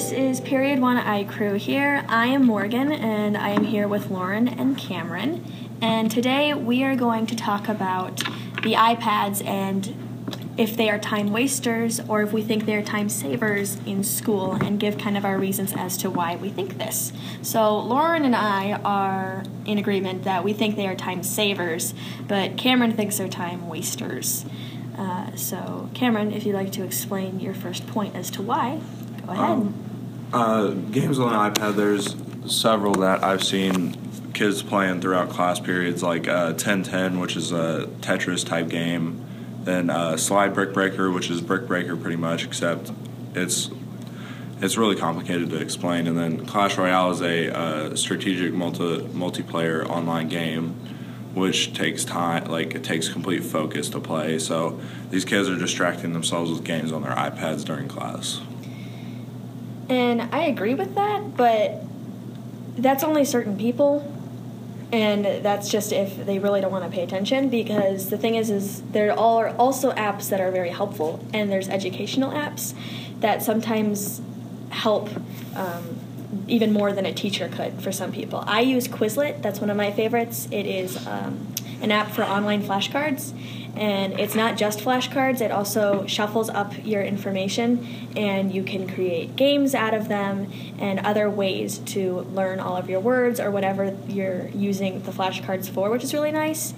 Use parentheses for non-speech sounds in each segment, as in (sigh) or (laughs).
this is Period One iCrew here. I am Morgan and I am here with Lauren and Cameron. And today we are going to talk about the iPads and if they are time wasters or if we think they are time savers in school and give kind of our reasons as to why we think this. So, Lauren and I are in agreement that we think they are time savers, but Cameron thinks they're time wasters. Uh, so, Cameron, if you'd like to explain your first point as to why, go ahead. Um, uh, games on the iPad, there's several that I've seen kids playing throughout class periods, like uh, 1010, which is a Tetris type game, then uh, Slide Brick Breaker, which is Brick Breaker pretty much, except it's it's really complicated to explain. And then Clash Royale is a uh, strategic multi multiplayer online game which takes time like it takes complete focus to play so these kids are distracting themselves with games on their ipads during class And I agree with that, but that's only certain people. And that's just if they really don't want to pay attention because the thing is is there are also apps that are very helpful and there's educational apps that sometimes help um, even more than a teacher could for some people. I use Quizlet, that's one of my favorites. It is um, an app for online flashcards, and it's not just flashcards, it also shuffles up your information, and you can create games out of them and other ways to learn all of your words or whatever you're using the flashcards for, which is really nice.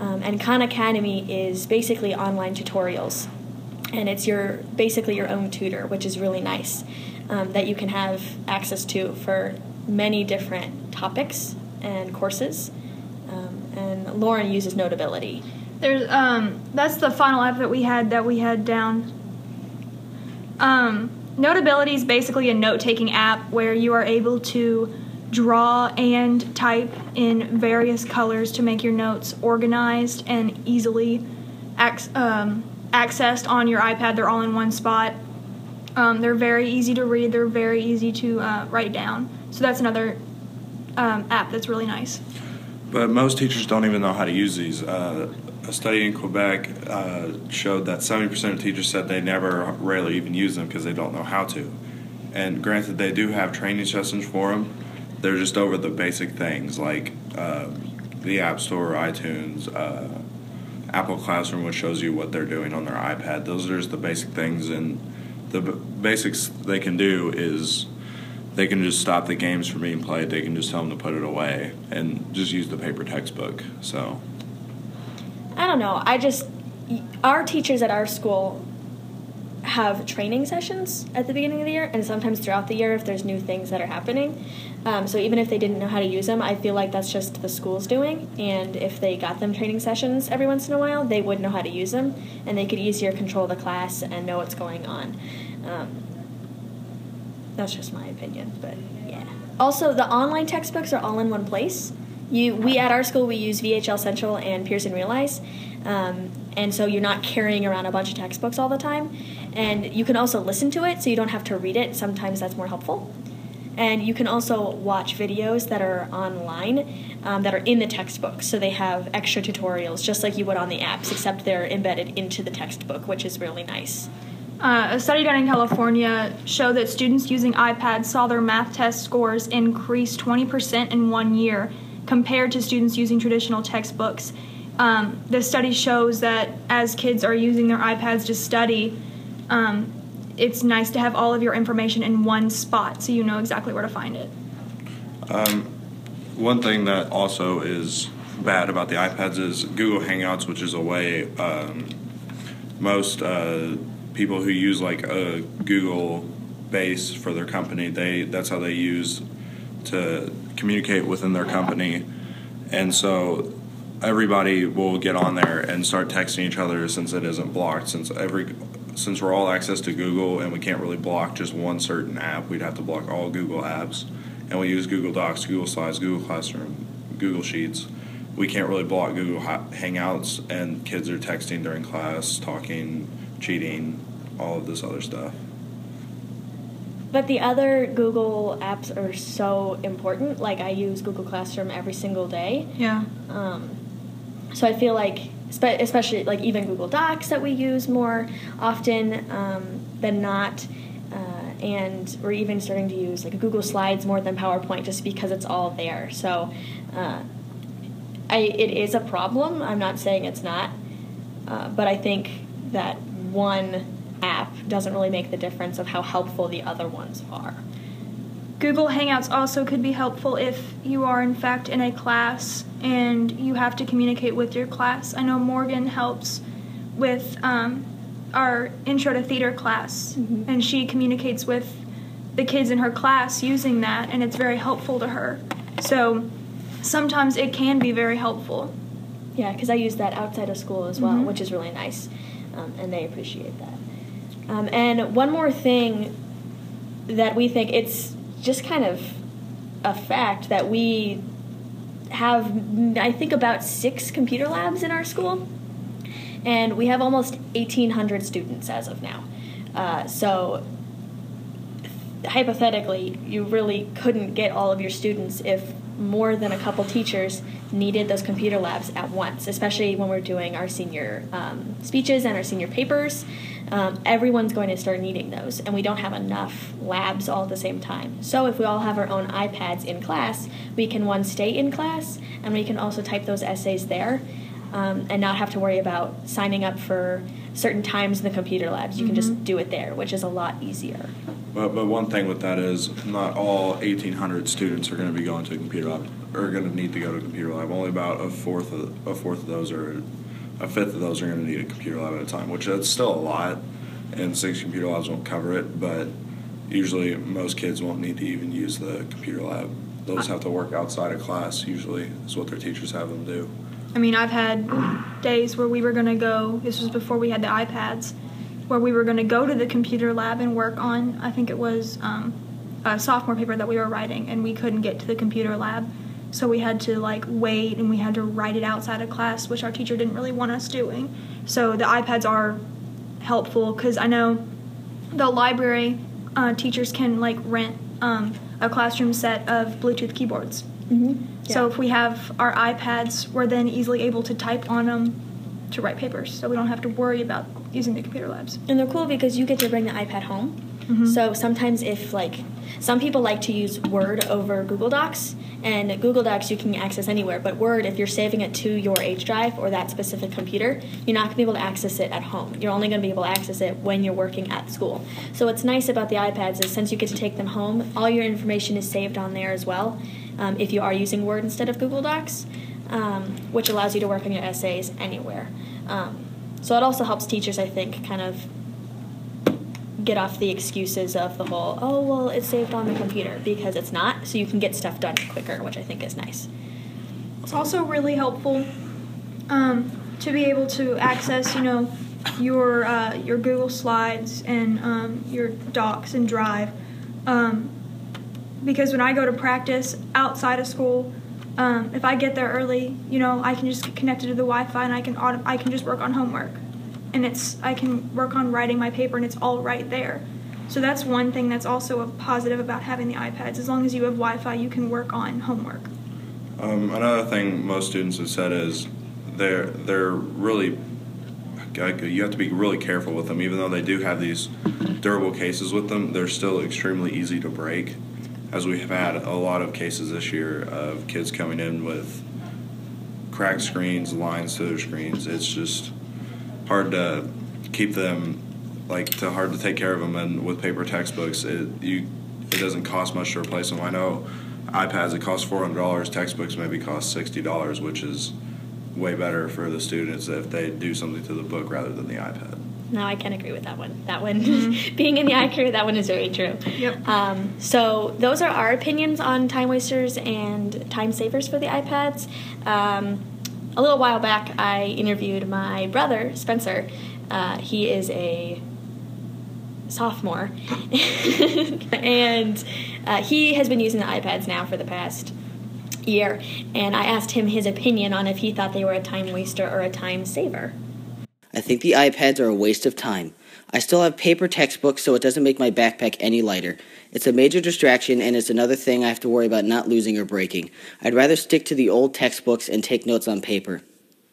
Um, and Khan Academy is basically online tutorials and it's your basically your own tutor, which is really nice um, that you can have access to for many different topics and courses. Um, and Lauren uses Notability. There's um that's the final app that we had that we had down. Um, Notability is basically a note-taking app where you are able to draw and type in various colors to make your notes organized and easily ac- um, accessed on your iPad. They're all in one spot. Um, they're very easy to read. They're very easy to uh, write down. So that's another um, app that's really nice. but most teachers don't even know how to use these uh, a study in quebec uh, showed that 70% of teachers said they never rarely even use them because they don't know how to. And granted they do have training sessions for them they're just over the basic things like uh, the app store itunes uh, apple classroom which shows you what they're doing on their ipad. Those are just the basic things and the b- basics they can do is they can just stop the games from being played. They can just tell them to put it away and just use the paper textbook so I don't know. I just our teachers at our school have training sessions at the beginning of the year and sometimes throughout the year if there's new things that are happening. Um, so even if they didn't know how to use them, I feel like that's just the school's doing. And if they got them training sessions every once in a while, they would know how to use them and they could easier control the class and know what's going on. Um, that's just my opinion, but yeah. Also, the online textbooks are all in one place. You, we at our school we use VHL Central and Pearson Realize, um, and so you're not carrying around a bunch of textbooks all the time. And you can also listen to it, so you don't have to read it. Sometimes that's more helpful. And you can also watch videos that are online um, that are in the textbook. So they have extra tutorials, just like you would on the apps, except they're embedded into the textbook, which is really nice. Uh, a study done in California showed that students using iPads saw their math test scores increase 20% in one year compared to students using traditional textbooks. Um, the study shows that as kids are using their iPads to study, um, it's nice to have all of your information in one spot so you know exactly where to find it. One thing that also is bad about the iPads is Google Hangouts, which is a way um, most uh, people who use like a Google base for their company, they that's how they use to communicate within their company, and so everybody will get on there and start texting each other since it isn't blocked. Since every since we're all access to Google and we can't really block just one certain app, we'd have to block all Google apps. And we use Google Docs, Google Slides, Google Classroom, Google Sheets. We can't really block Google Hangouts, and kids are texting during class, talking, cheating, all of this other stuff. But the other Google apps are so important. Like I use Google Classroom every single day. Yeah. Um, so I feel like, especially like even Google Docs that we use more often um, than not, uh, and we're even starting to use like Google Slides more than PowerPoint just because it's all there. So, uh, I it is a problem. I'm not saying it's not, uh, but I think that one app doesn't really make the difference of how helpful the other ones are. Google Hangouts also could be helpful if you are, in fact, in a class and you have to communicate with your class. I know Morgan helps with um, our intro to theater class, mm-hmm. and she communicates with the kids in her class using that, and it's very helpful to her. So sometimes it can be very helpful. Yeah, because I use that outside of school as well, mm-hmm. which is really nice, um, and they appreciate that. Um, and one more thing that we think it's just kind of a fact that we have, I think, about six computer labs in our school, and we have almost 1,800 students as of now. Uh, so, hypothetically, you really couldn't get all of your students if more than a couple teachers needed those computer labs at once, especially when we're doing our senior um, speeches and our senior papers. Um, everyone's going to start needing those, and we don't have enough labs all at the same time. So, if we all have our own iPads in class, we can one stay in class, and we can also type those essays there, um, and not have to worry about signing up for certain times in the computer labs. You mm-hmm. can just mm-hmm. do it there, which is a lot easier. But, but one thing with that is not all 1,800 students are going to be going to a computer lab or going to need to go to a computer lab. Only about a fourth of a fourth of those are a fifth of those are going to need a computer lab at a time, which is still a lot, and six computer labs won't cover it. But usually, most kids won't need to even use the computer lab. They'll just have to work outside of class. Usually, is what their teachers have them do. I mean, I've had days where we were going to go. This was before we had the iPads, where we were going to go to the computer lab and work on. I think it was um, a sophomore paper that we were writing, and we couldn't get to the computer lab so we had to like wait and we had to write it outside of class which our teacher didn't really want us doing so the ipads are helpful because i know the library uh, teachers can like rent um, a classroom set of bluetooth keyboards mm-hmm. yeah. so if we have our ipads we're then easily able to type on them to write papers so we don't have to worry about using the computer labs and they're cool because you get to bring the ipad home mm-hmm. so sometimes if like some people like to use word over google docs and Google Docs you can access anywhere, but Word, if you're saving it to your H drive or that specific computer, you're not going to be able to access it at home. You're only going to be able to access it when you're working at school. So what's nice about the iPads is since you get to take them home, all your information is saved on there as well. Um, if you are using Word instead of Google Docs, um, which allows you to work on your essays anywhere. Um, so it also helps teachers, I think, kind of get off the excuses of the whole, oh, well, it's saved on the computer because it's not, so you can get stuff done quicker, which I think is nice. It's also really helpful um, to be able to access, you know, your uh, your Google Slides and um, your Docs and Drive, um, because when I go to practice outside of school, um, if I get there early, you know, I can just get connected to the Wi-Fi and I can auto- I can just work on homework and it's I can work on writing my paper and it's all right there. So that's one thing that's also a positive about having the iPads. As long as you have Wi-Fi, you can work on homework. Um, another thing most students have said is they're they're really you have to be really careful with them. Even though they do have these durable cases with them, they're still extremely easy to break. As we have had a lot of cases this year of kids coming in with cracked screens, lines to their screens. It's just hard to keep them like to hard to take care of them and with paper textbooks it you it doesn't cost much to replace them i know ipads it costs $400 textbooks maybe cost $60 which is way better for the students if they do something to the book rather than the ipad no, I can agree with that one. That one, mm-hmm. (laughs) being in the iCareer, that one is very true. Yep. Um, so those are our opinions on time wasters and time savers for the iPads. Um, a little while back, I interviewed my brother, Spencer. Uh, he is a sophomore, (laughs) and uh, he has been using the iPads now for the past year. And I asked him his opinion on if he thought they were a time waster or a time saver. I think the iPads are a waste of time. I still have paper textbooks, so it doesn't make my backpack any lighter. It's a major distraction, and it's another thing I have to worry about not losing or breaking. I'd rather stick to the old textbooks and take notes on paper.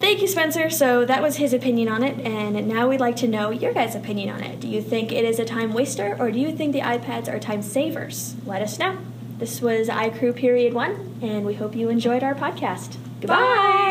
Thank you, Spencer. So that was his opinion on it, and now we'd like to know your guys' opinion on it. Do you think it is a time waster, or do you think the iPads are time savers? Let us know. This was iCrew Period One, and we hope you enjoyed our podcast. Goodbye. Bye.